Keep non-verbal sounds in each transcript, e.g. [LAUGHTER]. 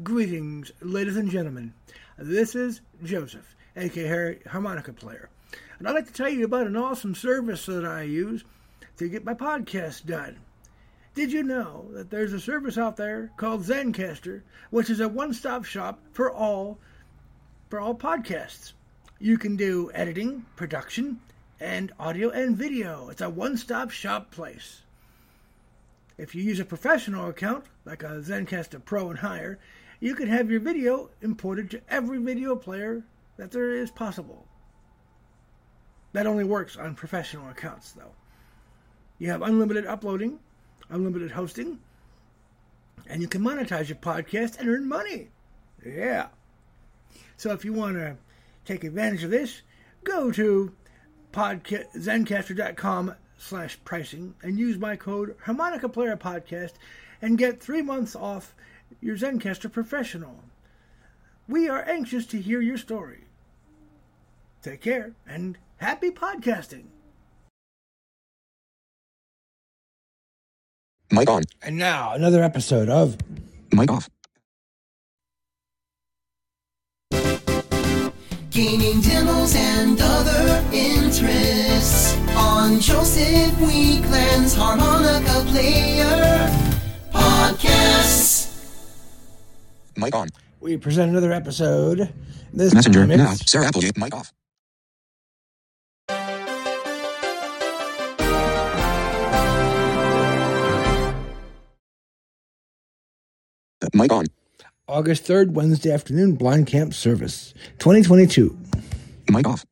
Greetings, ladies and gentlemen. This is Joseph, aka Harmonica Player, and I'd like to tell you about an awesome service that I use to get my podcast done. Did you know that there's a service out there called Zencastr, which is a one-stop shop for all for all podcasts? You can do editing, production, and audio and video. It's a one-stop shop place. If you use a professional account, like a Zencastr Pro and higher, you can have your video imported to every video player that there is possible. That only works on professional accounts, though. You have unlimited uploading, unlimited hosting, and you can monetize your podcast and earn money. Yeah. So if you want to take advantage of this, go to podca- zencastr.com slash pricing and use my code Harmonica Player Podcast and get three months off your Zencastr Professional. We are anxious to hear your story. Take care and happy podcasting. Mic on. And now another episode of Mic off. Gaining demos and other interests on Joseph Weekland's Harmonica Player Mic on. we present another episode. This Messenger. Now. Sarah Applegate. Mic off. Mic on. August 3rd, Wednesday afternoon, blind camp service, 2022. Mic off.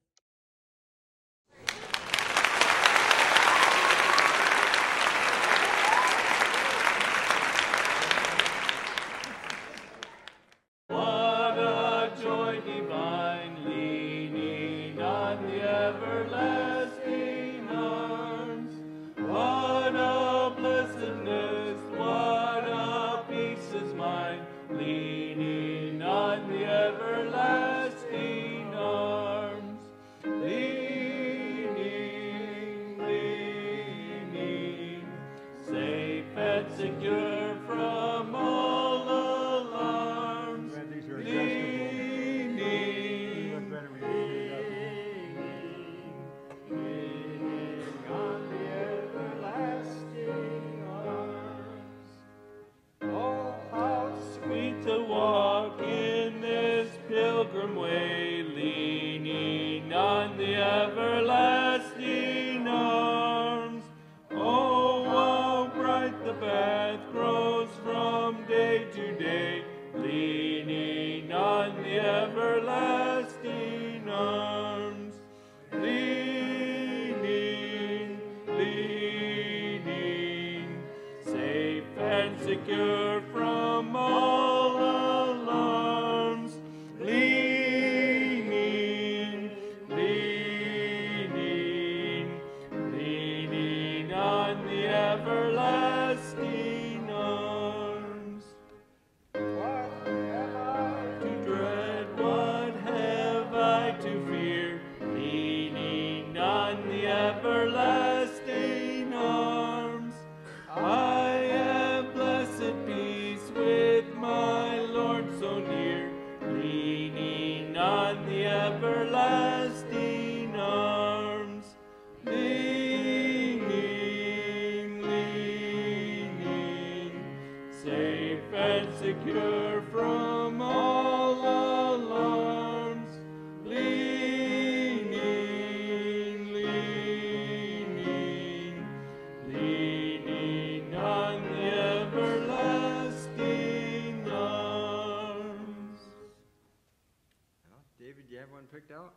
David, do you have one picked out?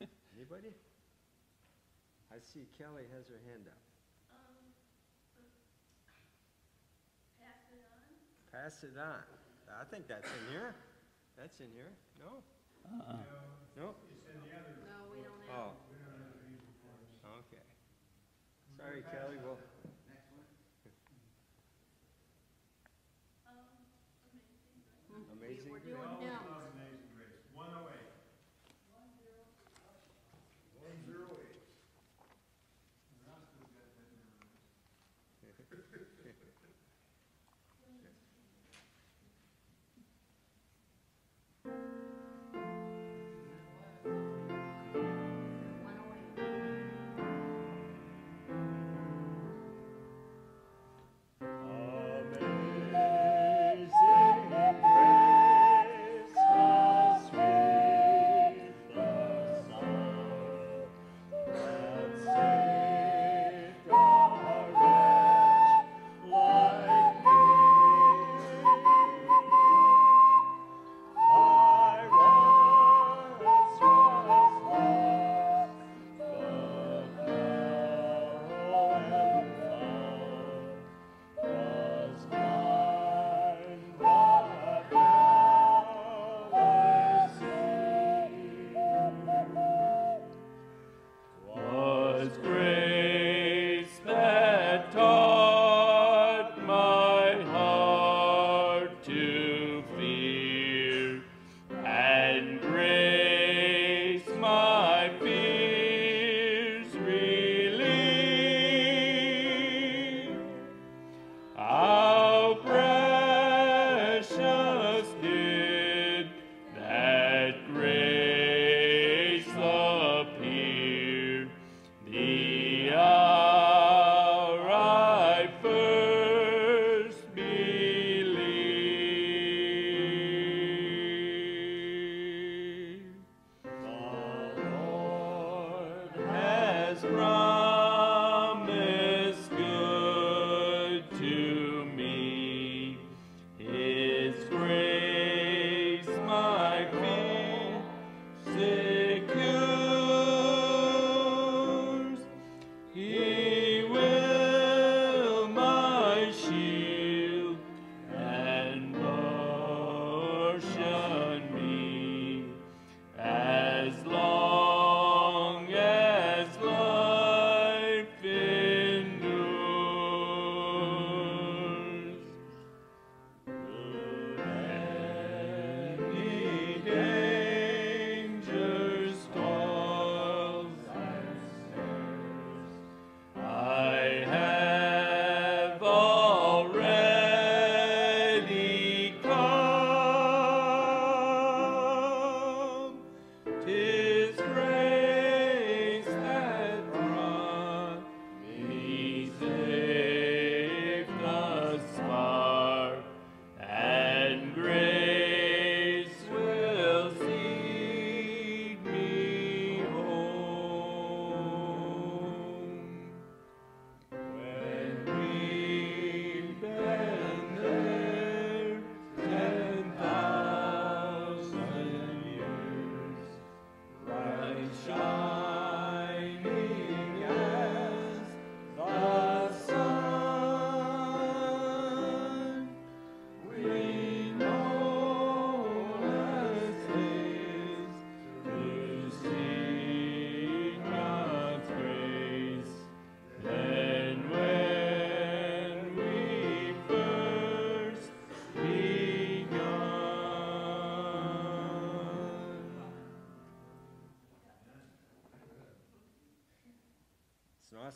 [LAUGHS] Anybody? I see Kelly has her hand up. Um, pass it on. Pass it on. I think that's in here. That's in here. No? Uh-uh. No? It's in the other. No, we oh. don't have. Oh. Okay. Sorry, Kelly, well.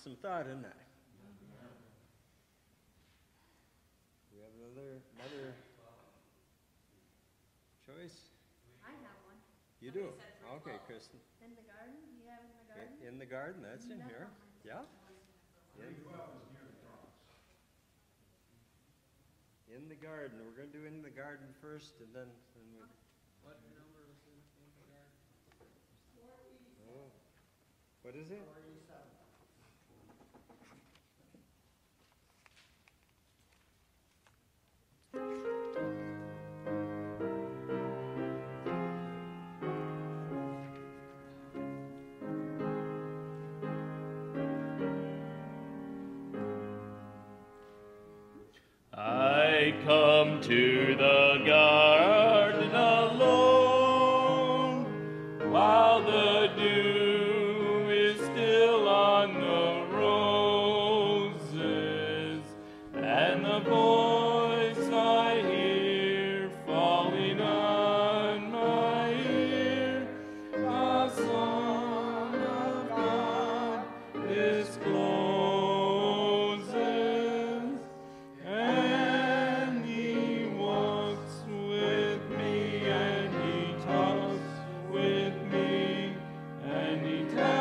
It's an awesome thought, isn't it? We have another, another choice? I have one. You do? Somebody said for Okay, 12. Kristen. In the garden, do you have in the I- garden? In the garden, that's in here. Yeah? In- In the garden, we're gonna do in the garden first and then, then we. What number is in, the garden? Oh, what is it? I come to the garden die.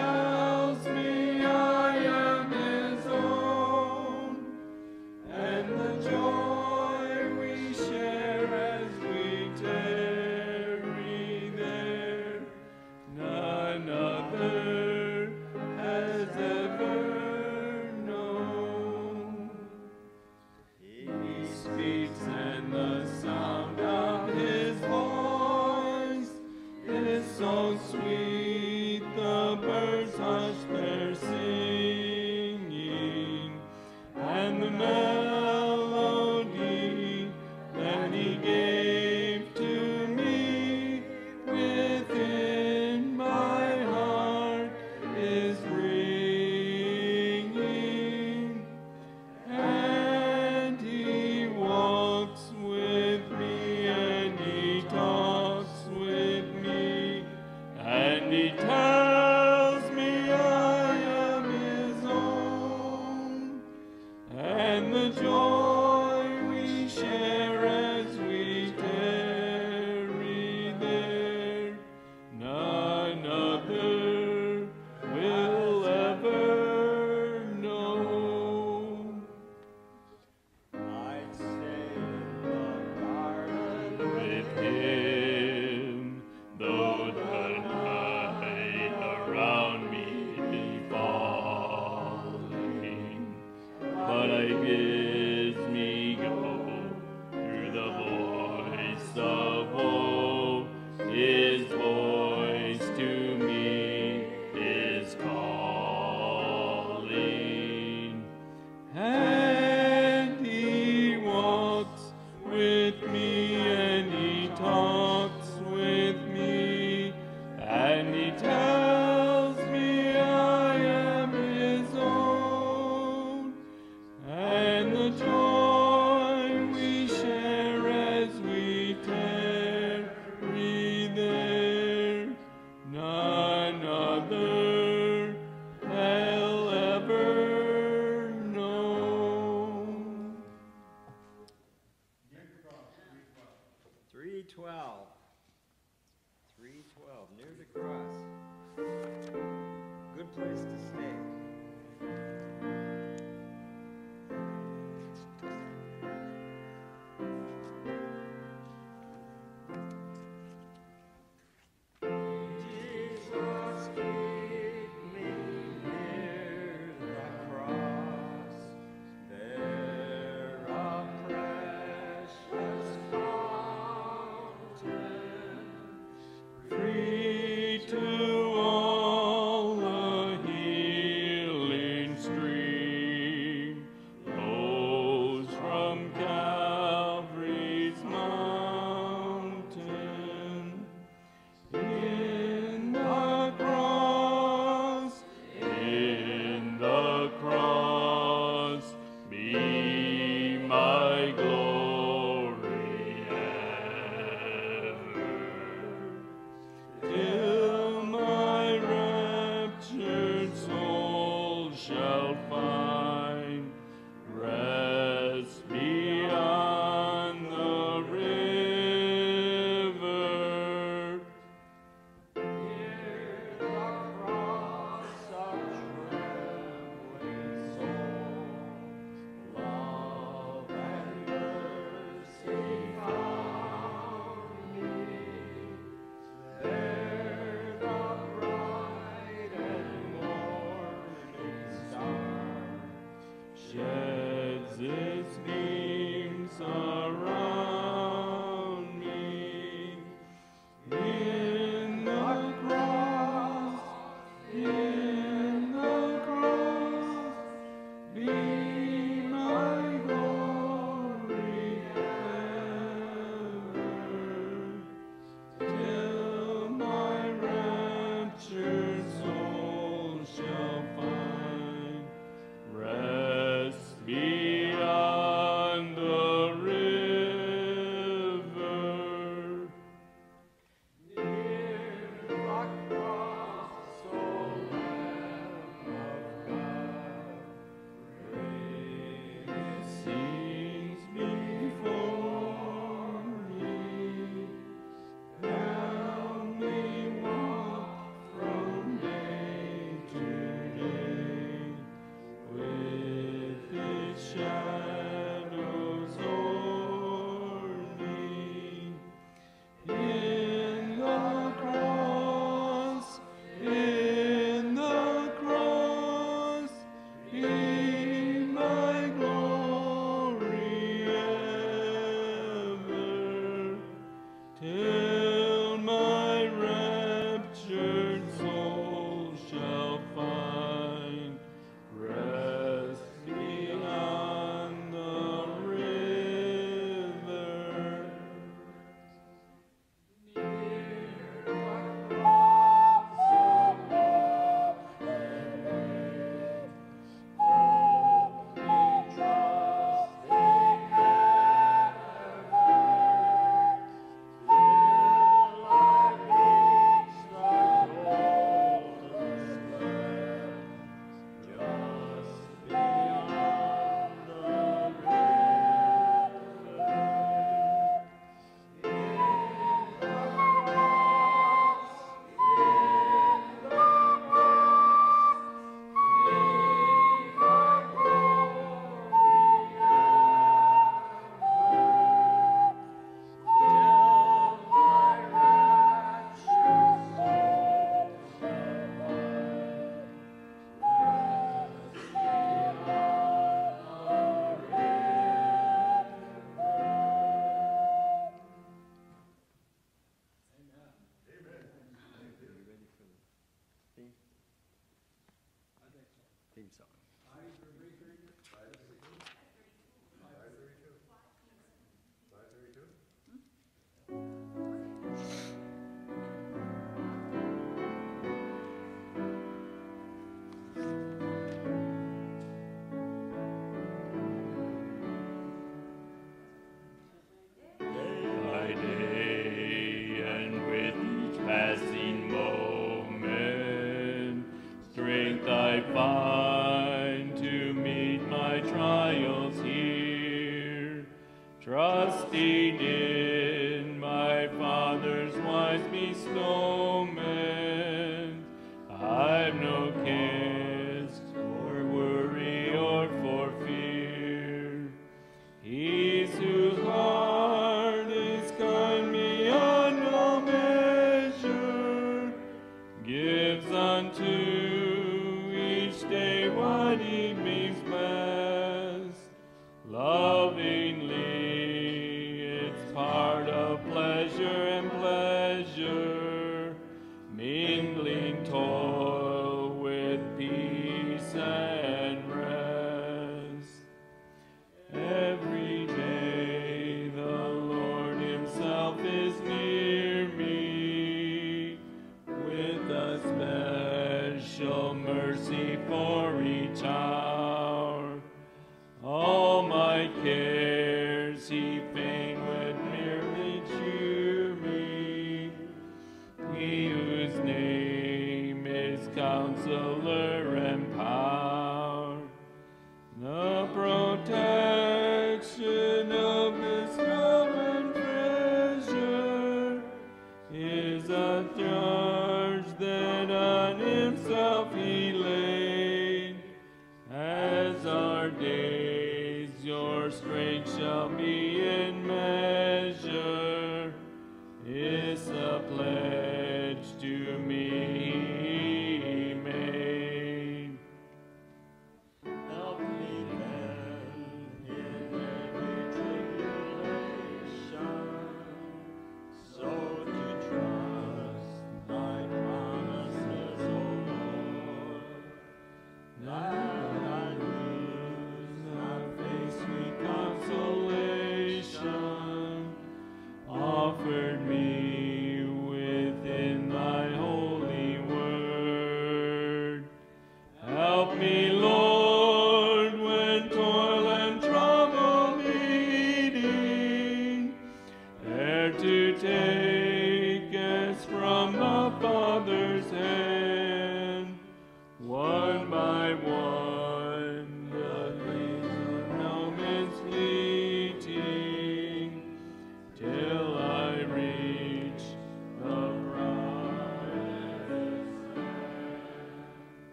Father. Himself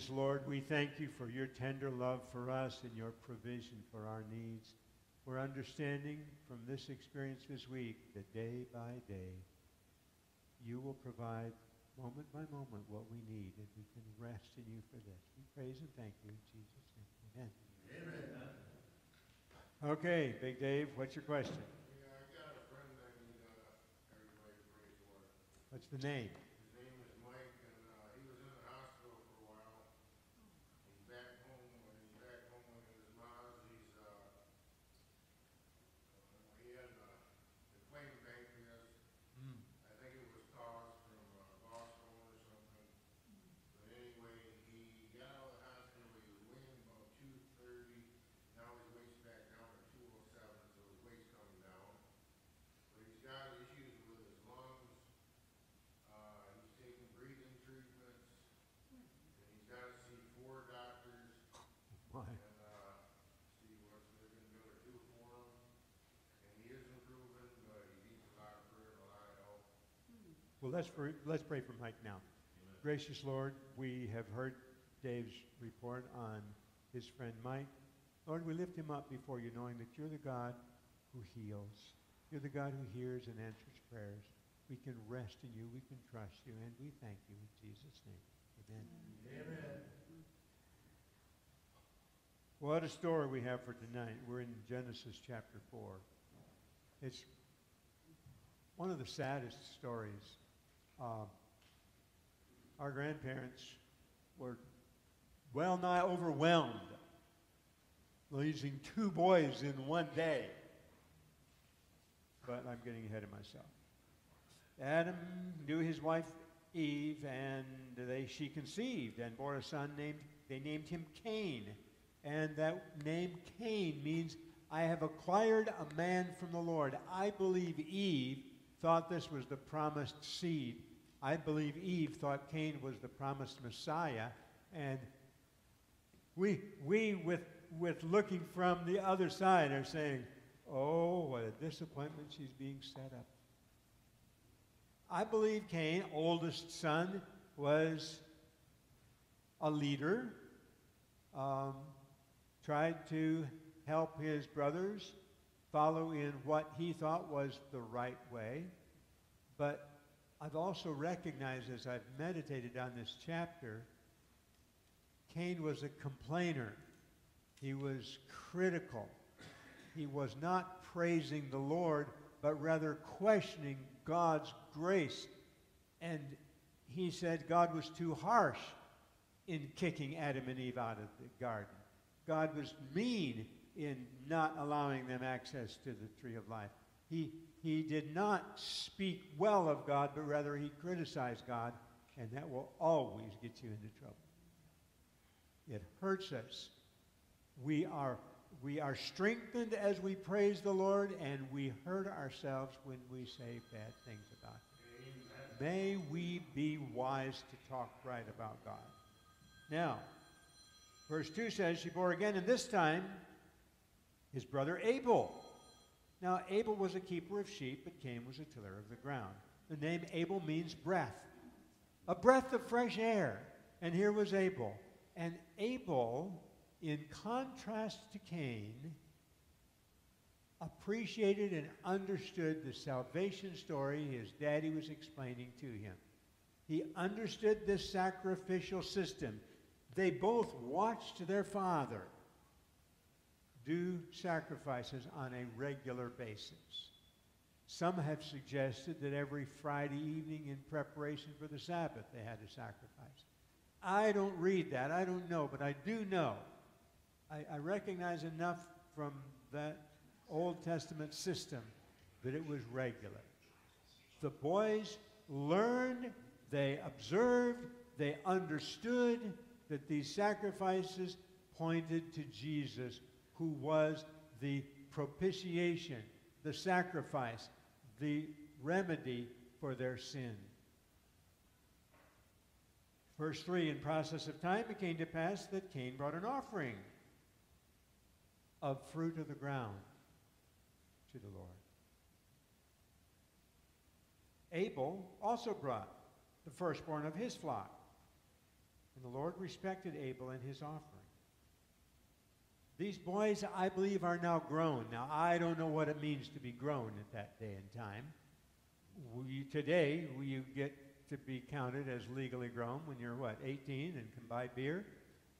Gracious Lord, we thank you for your tender love for us and your provision for our needs. We're understanding from this experience this week that day by day, you will provide moment by moment what we need, and we can rest in you for this. We praise and thank you in Jesus' name. Amen. Amen. Okay, Big Dave, what's your question? Yeah, I got a friend I need uh, everybody to pray for. What's the name? His name is Mike, and uh, he was in the hospital for a while. He's back home, and he's back home with his mom. He's, uh, uh, he had uh, inflamed pancreas. I think it was caused from uh, Boston or something. But anyway, he got out of the hospital, he was weighing about two thirty. Now his weight's back down to two oh seven, so his weight's coming down. But he's got issues with his lungs. Uh, he's taking breathing treatments. And he's gotta see four doctors Why? and, uh, see what they're gonna be able to do for him. And he is improving, but he needs a lot of prayer, and a lot of help. Well, let's, pray- let's pray for Mike now. Gracious Lord, we have heard Dave's report on his friend Mike. Lord, we lift him up before you, knowing that you're the God who heals. You're the God who hears and answers prayers. We can rest in you, we can trust you, and we thank you in Jesus' name. Amen. Amen. What a story we have for tonight. We're in Genesis chapter 4. It's one of the saddest stories. Uh, our grandparents were well nigh overwhelmed, losing two boys in one day. But I'm getting ahead of myself. Adam knew his wife Eve, and they, she conceived and bore a son named, they named him Cain. And that name Cain means, I have acquired a man from the Lord. I believe Eve thought this was the promised seed. I believe Eve thought Cain was the promised Messiah. And We, we with, with looking from the other side, are saying, oh, what a disappointment she's being set up. I believe Cain, oldest son, was a leader, um, tried to help his brothers follow in what he thought was the right way. But I've also recognized as I've meditated on this chapter, Cain was a complainer. He was critical. He was not praising the Lord, but rather questioning God's grace. And he said God was too harsh in kicking Adam and Eve out of the garden. God was mean in not allowing them access to the tree of life. He, he did not speak well of God, but rather he criticized God, and that will always get you into trouble. It hurts us. We are, we are strengthened as we praise the Lord, and we hurt ourselves when we say bad things about Him. May we be wise to talk right about God. Now, verse 2 says, She bore again, and this time his brother Abel. Now, Abel was a keeper of sheep, but Cain was a tiller of the ground. The name Abel means breath, a breath of fresh air. And here was Abel. And Abel, in contrast to Cain, appreciated and understood the salvation story his daddy was explaining to him. He understood this sacrificial system. They both watched their father do sacrifices on a regular basis. Some have suggested that every Friday evening in preparation for the Sabbath they had a sacrifice. I don't read that. I don't know, but I do know. I, I recognize enough from that Old Testament system that it was regular. The boys learned, they observed, they understood that these sacrifices pointed to Jesus, who was the propitiation, the sacrifice, the remedy for their sin. Verse 3 In process of time it came to pass that Cain brought an offering of fruit of the ground to the Lord. Abel also brought the firstborn of his flock, and the Lord respected Abel and his offering. These boys, I believe, are now grown. Now, I don't know what it means to be grown at that day and time. We, today, you get to be counted as legally grown when you're, what, 18 and can buy beer?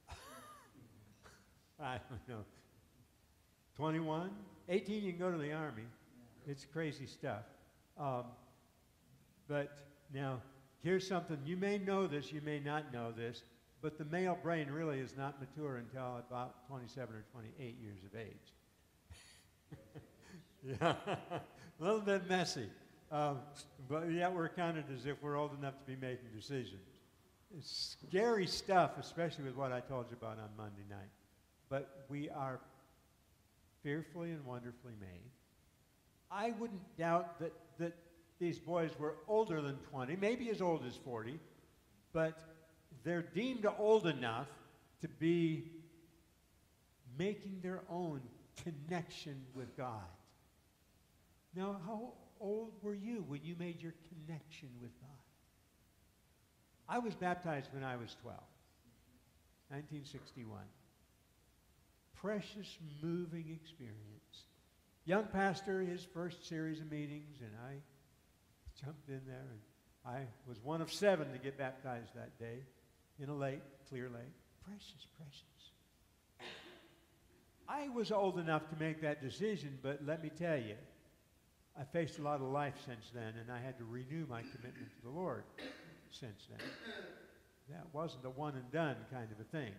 [LAUGHS] I don't know. 21? 18, you can go to the army. It's crazy stuff. Um, but now, here's something. You may know this, you may not know this, but the male brain really is not mature until about 27 or 28 years of age. [LAUGHS] yeah, [LAUGHS] a little bit messy. Um, but yet we're counted as if we're old enough to be making decisions. It's scary stuff, especially with what I told you about on Monday night. But we are fearfully and wonderfully made. I wouldn't doubt that, that these boys were older than 20, maybe as old as 40, but they're deemed old enough to be making their own connection with God. Now, how old were you when you made your connection with God? I was baptized when I was 12, 1961. Precious, moving experience. Young pastor, his first series of meetings, and I jumped in there, and I was one of seven to get baptized that day in a lake, clear lake. Precious, precious. I was old enough to make that decision, but let me tell you, I faced a lot of life since then, and I had to renew my commitment to the Lord since then. That wasn't a one and done kind of a thing,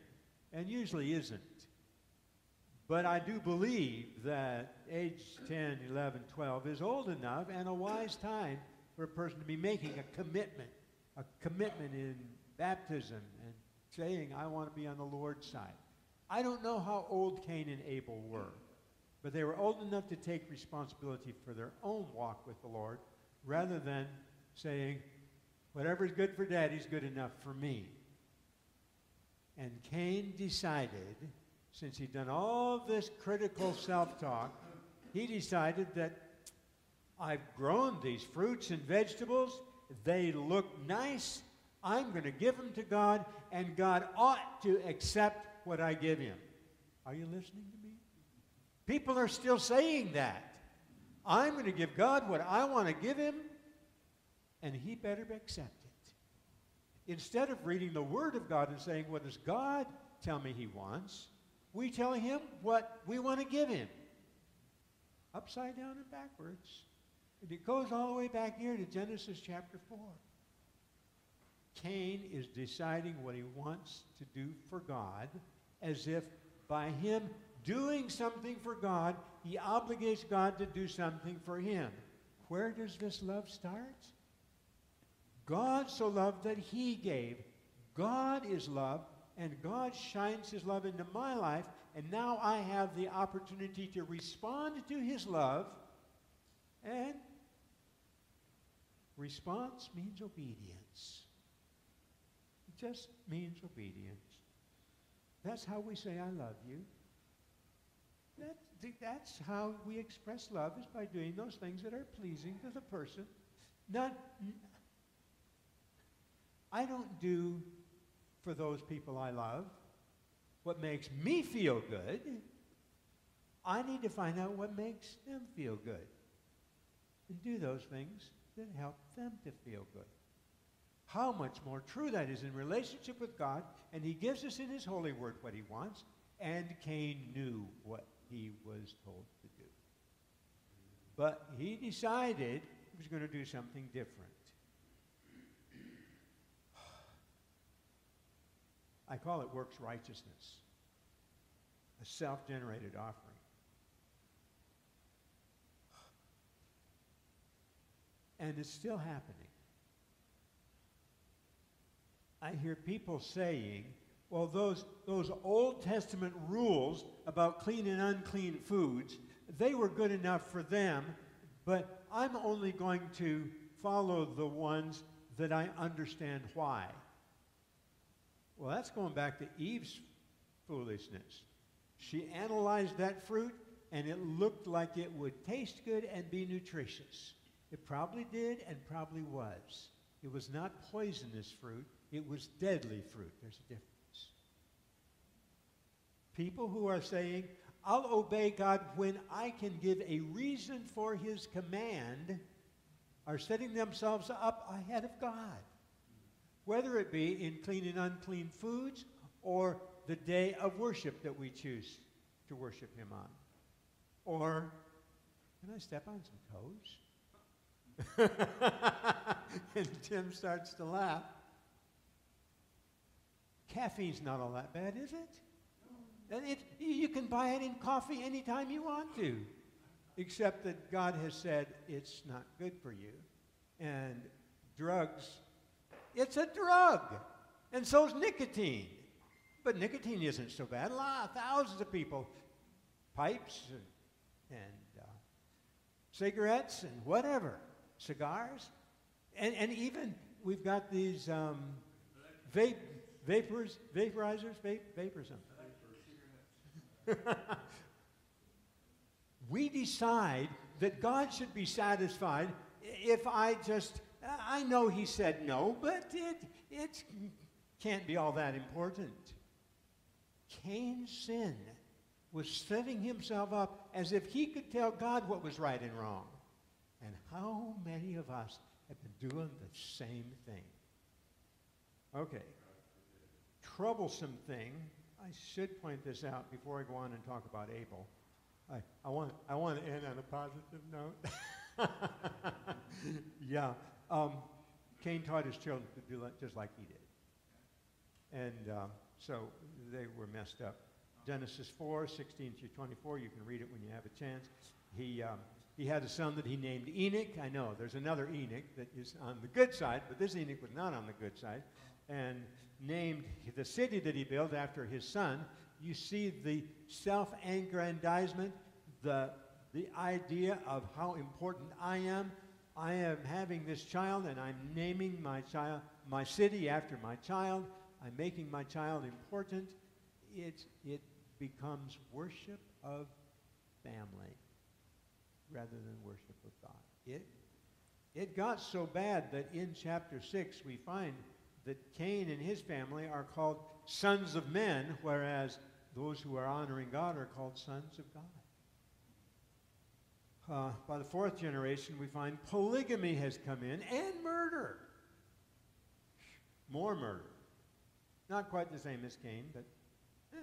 and usually isn't. But I do believe that age 10, 11, 12 is old enough and a wise time for a person to be making a commitment, a commitment in baptism and saying, I want to be on the Lord's side. I don't know how old Cain and Abel were. But they were old enough to take responsibility for their own walk with the Lord rather than saying, whatever's good for daddy's good enough for me. And Cain decided, since he'd done all this critical self talk, he decided that I've grown these fruits and vegetables. They look nice. I'm going to give them to God, and God ought to accept what I give him. Are you listening to me? People are still saying that. I'm going to give God what I want to give him, and he better accept it. Instead of reading the Word of God and saying, What does God tell me he wants? We tell him what we want to give him. Upside down and backwards. And it goes all the way back here to Genesis chapter 4. Cain is deciding what he wants to do for God as if by him doing something for God, he obligates God to do something for him. Where does this love start? God so loved that he gave. God is love, and God shines his love into my life, and now I have the opportunity to respond to his love, and response means obedience. Just means obedience. That's how we say, I love you. That, that's how we express love is by doing those things that are pleasing to the person. Not, I don't do for those people I love what makes me feel good. I need to find out what makes them feel good and do those things that help them to feel good. How much more true that is in relationship with God, and He gives us in His holy word what He wants, and Cain knew what he was told to do. But he decided he was going to do something different. I call it works righteousness, a self generated offering. And it's still happening. I hear people saying, well, those, those Old Testament rules about clean and unclean foods, they were good enough for them, but I'm only going to follow the ones that I understand why. Well, that's going back to Eve's foolishness. She analyzed that fruit, and it looked like it would taste good and be nutritious. It probably did and probably was. It was not poisonous fruit, it was deadly fruit. There's a difference. People who are saying, I'll obey God when I can give a reason for his command are setting themselves up ahead of God. Whether it be in clean and unclean foods or the day of worship that we choose to worship him on. Or, can I step on some toes? [LAUGHS] and Tim starts to laugh. Caffeine's not all that bad, is it? It, you can buy it in coffee anytime you want to, except that God has said it's not good for you. And drugs, it's a drug. And so is nicotine. But nicotine isn't so bad. A lot, thousands of people, pipes and, and uh, cigarettes and whatever, cigars. And, and even we've got these um, vape, vapors, vaporizers, vape, vapor something. [LAUGHS] we decide that God should be satisfied if I just, I know He said no, but it, it can't be all that important. Cain's sin was setting himself up as if he could tell God what was right and wrong. And how many of us have been doing the same thing? Okay. Troublesome thing I should point this out before I go on and talk about Abel. I, I, want, I want to end on a positive note. [LAUGHS] yeah. Um, Cain taught his children to do just like he did. And um, so they were messed up. Genesis 4, 16 through 24, you can read it when you have a chance. He, um, he had a son that he named Enoch. I know there's another Enoch that is on the good side, but this Enoch was not on the good side. And named the city that he built after his son, you see the self aggrandizement, the, the idea of how important I am. I am having this child and I'm naming my child, my city after my child. I'm making my child important, it, it becomes worship of family rather than worship of God. It, it got so bad that in chapter 6 we find that Cain and his family are called sons of men, whereas those who are honoring God are called sons of God. Uh, by the fourth generation, we find polygamy has come in and murder. More murder. Not quite the same as Cain, but eh.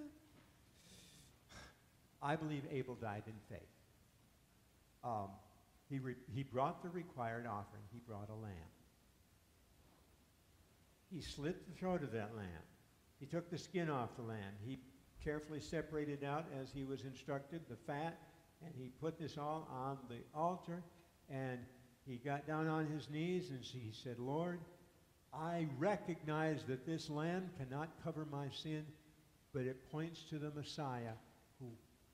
I believe Abel died in faith. Um, he, he brought the required offering. He brought a lamb. He slit the throat of that lamb. He took the skin off the lamb. He carefully separated out, as he was instructed, the fat, and he put this all on the altar. And he got down on his knees and he said, Lord, I recognize that this lamb cannot cover my sin, but it points to the Messiah who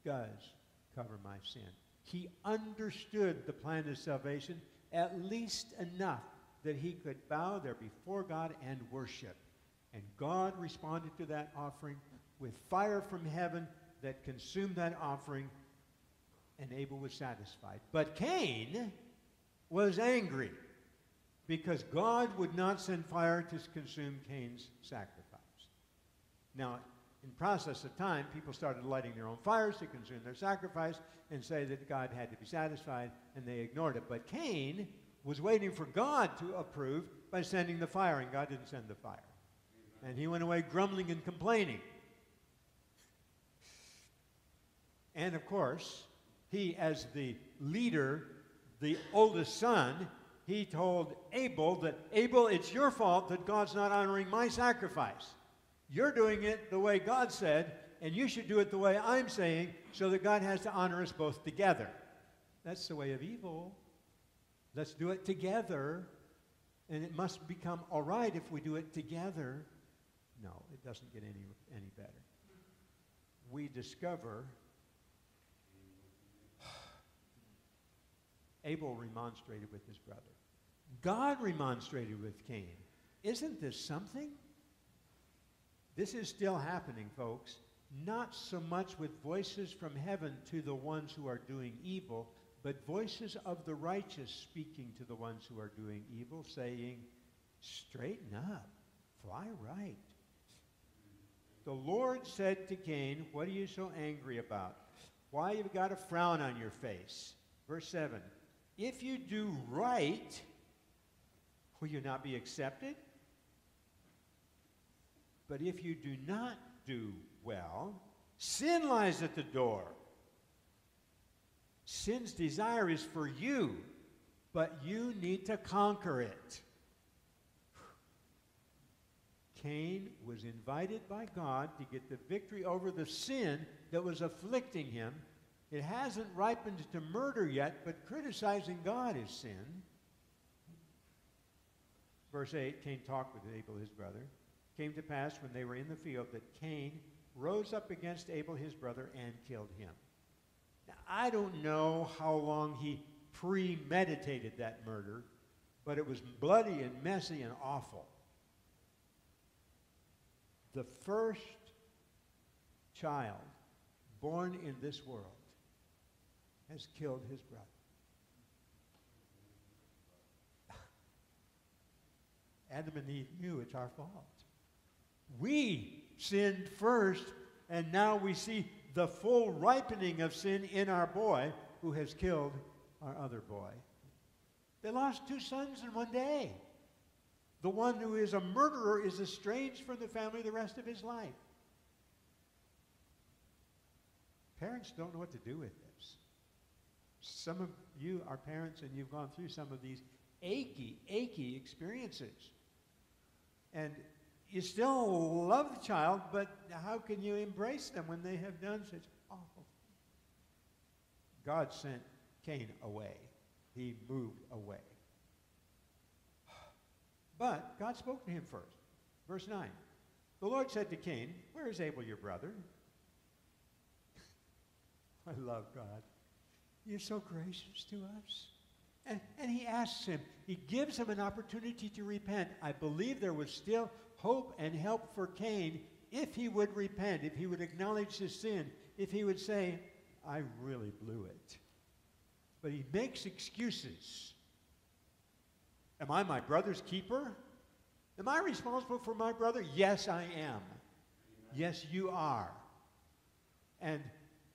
does cover my sin. He understood the plan of salvation at least enough that he could bow there before God and worship. And God responded to that offering with fire from heaven that consumed that offering, and Abel was satisfied. But Cain was angry because God would not send fire to consume Cain's sacrifice. Now, in process of time, people started lighting their own fires to consume their sacrifice and say that God had to be satisfied, and they ignored it. But Cain was waiting for God to approve by sending the fire, and God didn't send the fire. And he went away grumbling and complaining. And of course, he, as the leader, the oldest son, he told Abel that, Abel, it's your fault that God's not honoring my sacrifice. You're doing it the way God said, and you should do it the way I'm saying, so that God has to honor us both together. That's the way of evil. Let's do it together, and it must become all right if we do it together. No, it doesn't get any, any better. We discover [SIGHS] Abel remonstrated with his brother. God remonstrated with Cain. Isn't this something? This is still happening, folks. Not so much with voices from heaven to the ones who are doing evil, but voices of the righteous speaking to the ones who are doing evil, saying, Straighten up, fly right. The Lord said to Cain, What are you so angry about? Why you got a frown on your face? Verse 7 If you do right, will you not be accepted? But if you do not do well, sin lies at the door. Sin's desire is for you, but you need to conquer it. Cain was invited by God to get the victory over the sin that was afflicting him. It hasn't ripened to murder yet, but criticizing God is sin. Verse 8 Cain talked with Abel, his brother. Came to pass when they were in the field that Cain rose up against Abel, his brother, and killed him. Now, I don't know how long he premeditated that murder, but it was bloody and messy and awful. The first child born in this world has killed his brother. [LAUGHS] Adam and Eve knew it's our fault. We sinned first, and now we see the full ripening of sin in our boy who has killed our other boy. They lost two sons in one day. The one who is a murderer is estranged from the family the rest of his life. Parents don't know what to do with this. Some of you are parents and you've gone through some of these achy, achy experiences. And you still love the child, but how can you embrace them when they have done such awful God sent Cain away. He moved away. [SIGHS] But God spoke to him first. Verse 9. The Lord said to Cain, Where is Abel your brother? [LAUGHS] I love God. You're so gracious to us. And, and he asks him, he gives him an opportunity to repent. I believe there was still hope and help for Cain if he would repent, if he would acknowledge his sin, if he would say, I really blew it. But he makes excuses. Am I my brother's keeper? Am I responsible for my brother? Yes, I am. Yes, you are. And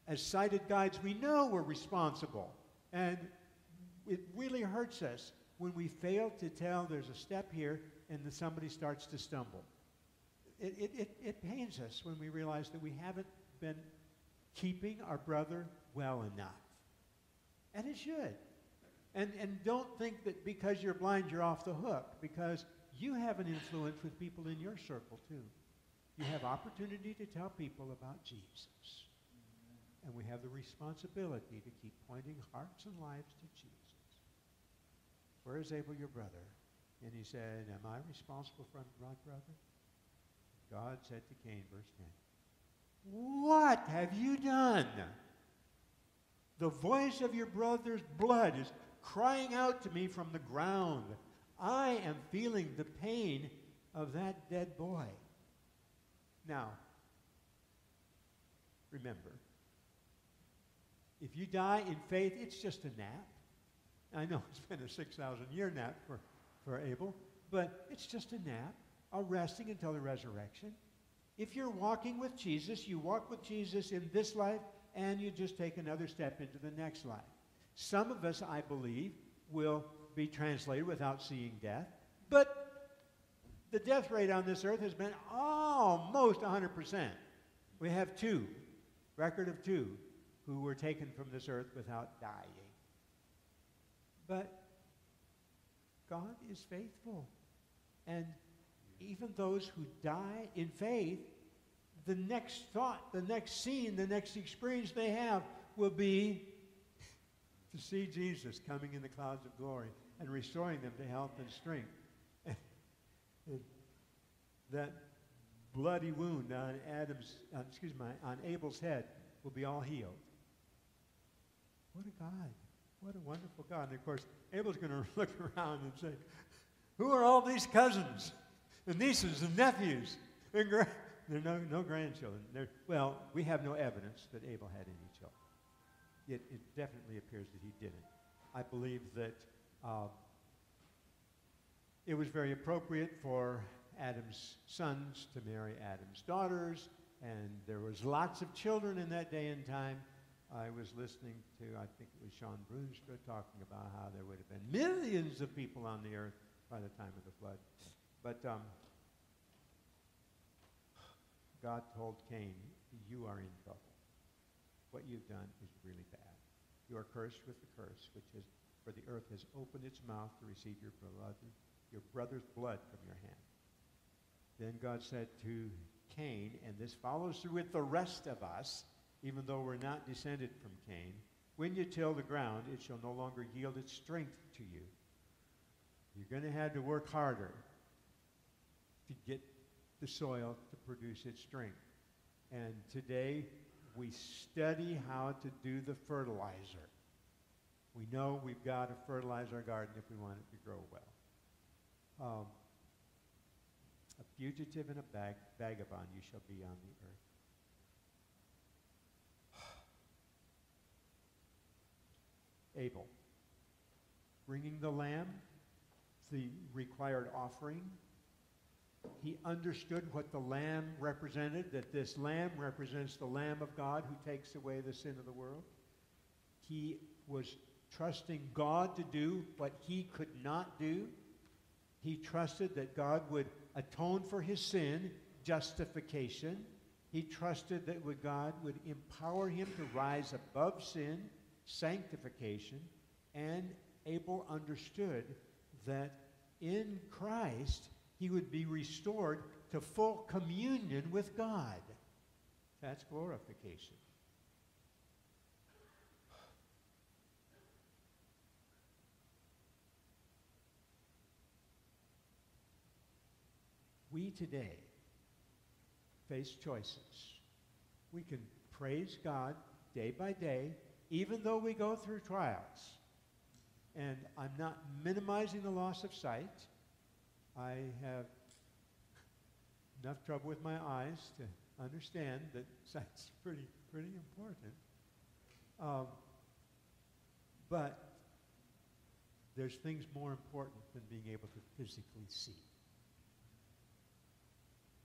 as sighted guides, we know we're responsible. And it really hurts us when we fail to tell there's a step here and then somebody starts to stumble. It, it, it, it pains us when we realize that we haven't been keeping our brother well enough. And it should. And, and don't think that because you're blind, you're off the hook, because you have an influence with people in your circle, too. You have opportunity to tell people about Jesus. And we have the responsibility to keep pointing hearts and lives to Jesus. Where is Abel, your brother? And he said, Am I responsible for my brother? God said to Cain, verse 10, What have you done? The voice of your brother's blood is crying out to me from the ground. I am feeling the pain of that dead boy. Now, remember, if you die in faith, it's just a nap. I know it's been a 6,000 year nap for, for Abel, but it's just a nap, a resting until the resurrection. If you're walking with Jesus, you walk with Jesus in this life, and you just take another step into the next life. Some of us, I believe, will be translated without seeing death, but the death rate on this earth has been almost 100%. We have two, record of two, who were taken from this earth without dying. But God is faithful. And even those who die in faith, the next thought, the next scene, the next experience they have will be to see Jesus coming in the clouds of glory and restoring them to health and strength. [LAUGHS] that bloody wound on Adam's, uh, excuse me, on Abel's head will be all healed. What a God. What a wonderful God. And of course, Abel's going [LAUGHS] to look around and say, Who are all these cousins and nieces and nephews? And gra- [LAUGHS] there are no, no grandchildren. Well, we have no evidence that Abel had any children. It, it definitely appears that he didn't. I believe that uh, it was very appropriate for Adam's sons to marry Adam's daughters, and there was lots of children in that day and time. I was listening to, I think it was Shawn Boonstra talking about how there would have been millions of people on the earth by the time of the flood. But um, God told Cain, You are in trouble. What you've done is really bad. You are cursed with the curse, which is, for the earth has opened its mouth to receive your brother, your brother's blood from your hand. Then God said to Cain, and this follows through with the rest of us, even though we're not descended from Cain, when you till the ground, it shall no longer yield its strength to you. You're going to have to work harder to get the soil to produce its strength. And today, we study how to do the fertilizer. We know we've got to fertilize our garden if we want it to grow well. Um, a fugitive and a bag, vagabond you shall be on the earth. Abel, bringing the lamb, the required offering. He understood what the lamb represented, that this lamb represents the Lamb of God who takes away the sin of the world. He was trusting God to do what he could not do. He trusted that God would atone for his sin, justification. He trusted that God would empower him to rise above sin, sanctification, and Abel understood that in Christ he would be restored to full communion with God. That's glorification. We today face choices. We can praise God day by day, even though we go through trials. And I'm not minimizing the loss of sight. I have enough trouble with my eyes to understand that sight's [LAUGHS] pretty, pretty important. Um, but there's things more important than being able to physically see.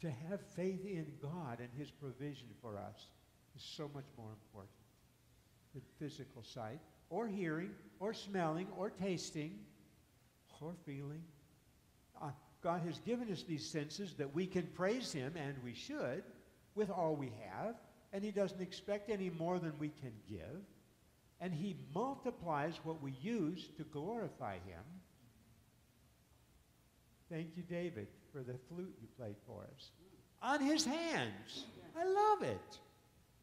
To have faith in God and His provision for us is so much more important than physical sight, or hearing, or smelling, or tasting, or feeling. Uh, God has given us these senses that we can praise Him, and we should, with all we have, and He doesn't expect any more than we can give. And He multiplies what we use to glorify Him. Thank you, David, for the flute you played for us. On His hands. I love it.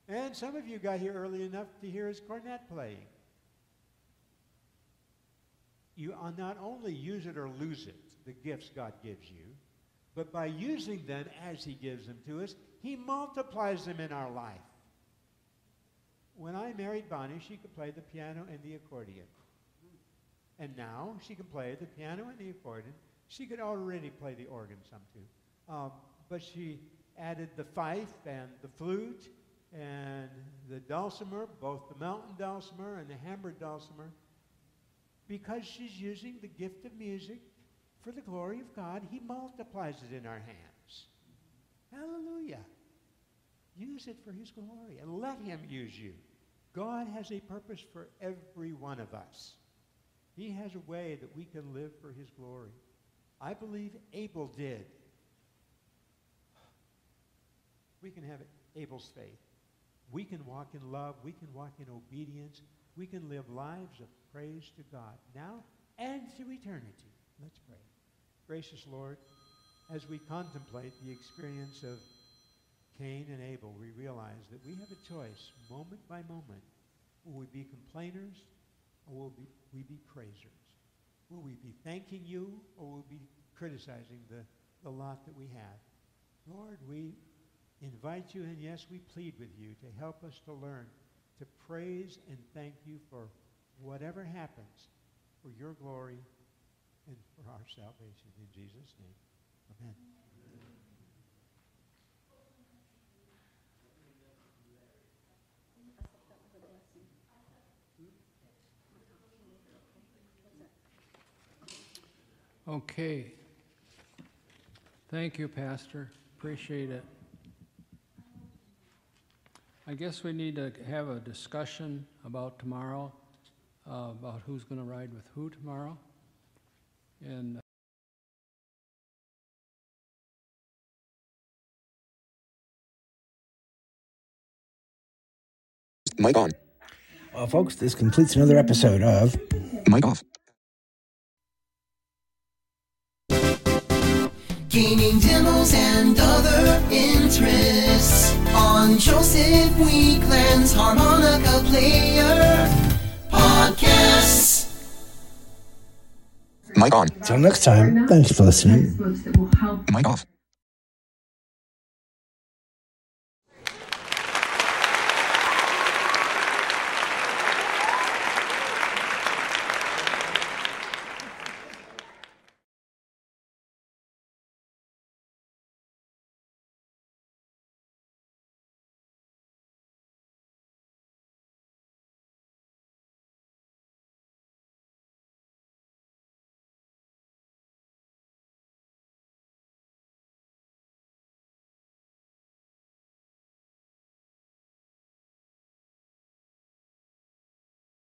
And some of you got here early enough to hear his cornet playing. You not only use it or lose it, the gifts God gives you, but by using them as He gives them to us, He multiplies them in our life. When I married Bonnie, she could play the piano and the accordion. And now she can play the piano and the accordion. She could already play the organ some too. Um, but she added the fife and the flute and the dulcimer, both the mountain dulcimer and the hammered dulcimer, because she's using the gift of music for the glory of God. He multiplies it in our hands. Hallelujah. Use it for His glory and let Him use you. God has a purpose for every one of us. He has a way that we can live for His glory. I believe Abel did. We can have Abel's faith. We can walk in love. We can walk in obedience. We can live lives of praise to God now and to eternity. Let's pray. Gracious Lord, as we contemplate the experience of Cain and Abel, we realize that we have a choice moment by moment. Will we be complainers or will we, we be praisers? Will we be thanking you or will we be criticizing the, the lot that we have? Lord, we invite you, and yes, we plead with you to help us to learn to praise and thank you for whatever happens for your glory and for our salvation. In Jesus' name, amen. Okay. Thank you, Pastor. Appreciate it. I guess we need to have a discussion about tomorrow, uh, about who's going to ride with who tomorrow. And Mic on. Well, folks, this completes another episode of Mic off. Gaining demos and other interests on Joseph Weekland's Harmonica Player Podcasts. Mic on. Till next time, thanks for listening. Mic off.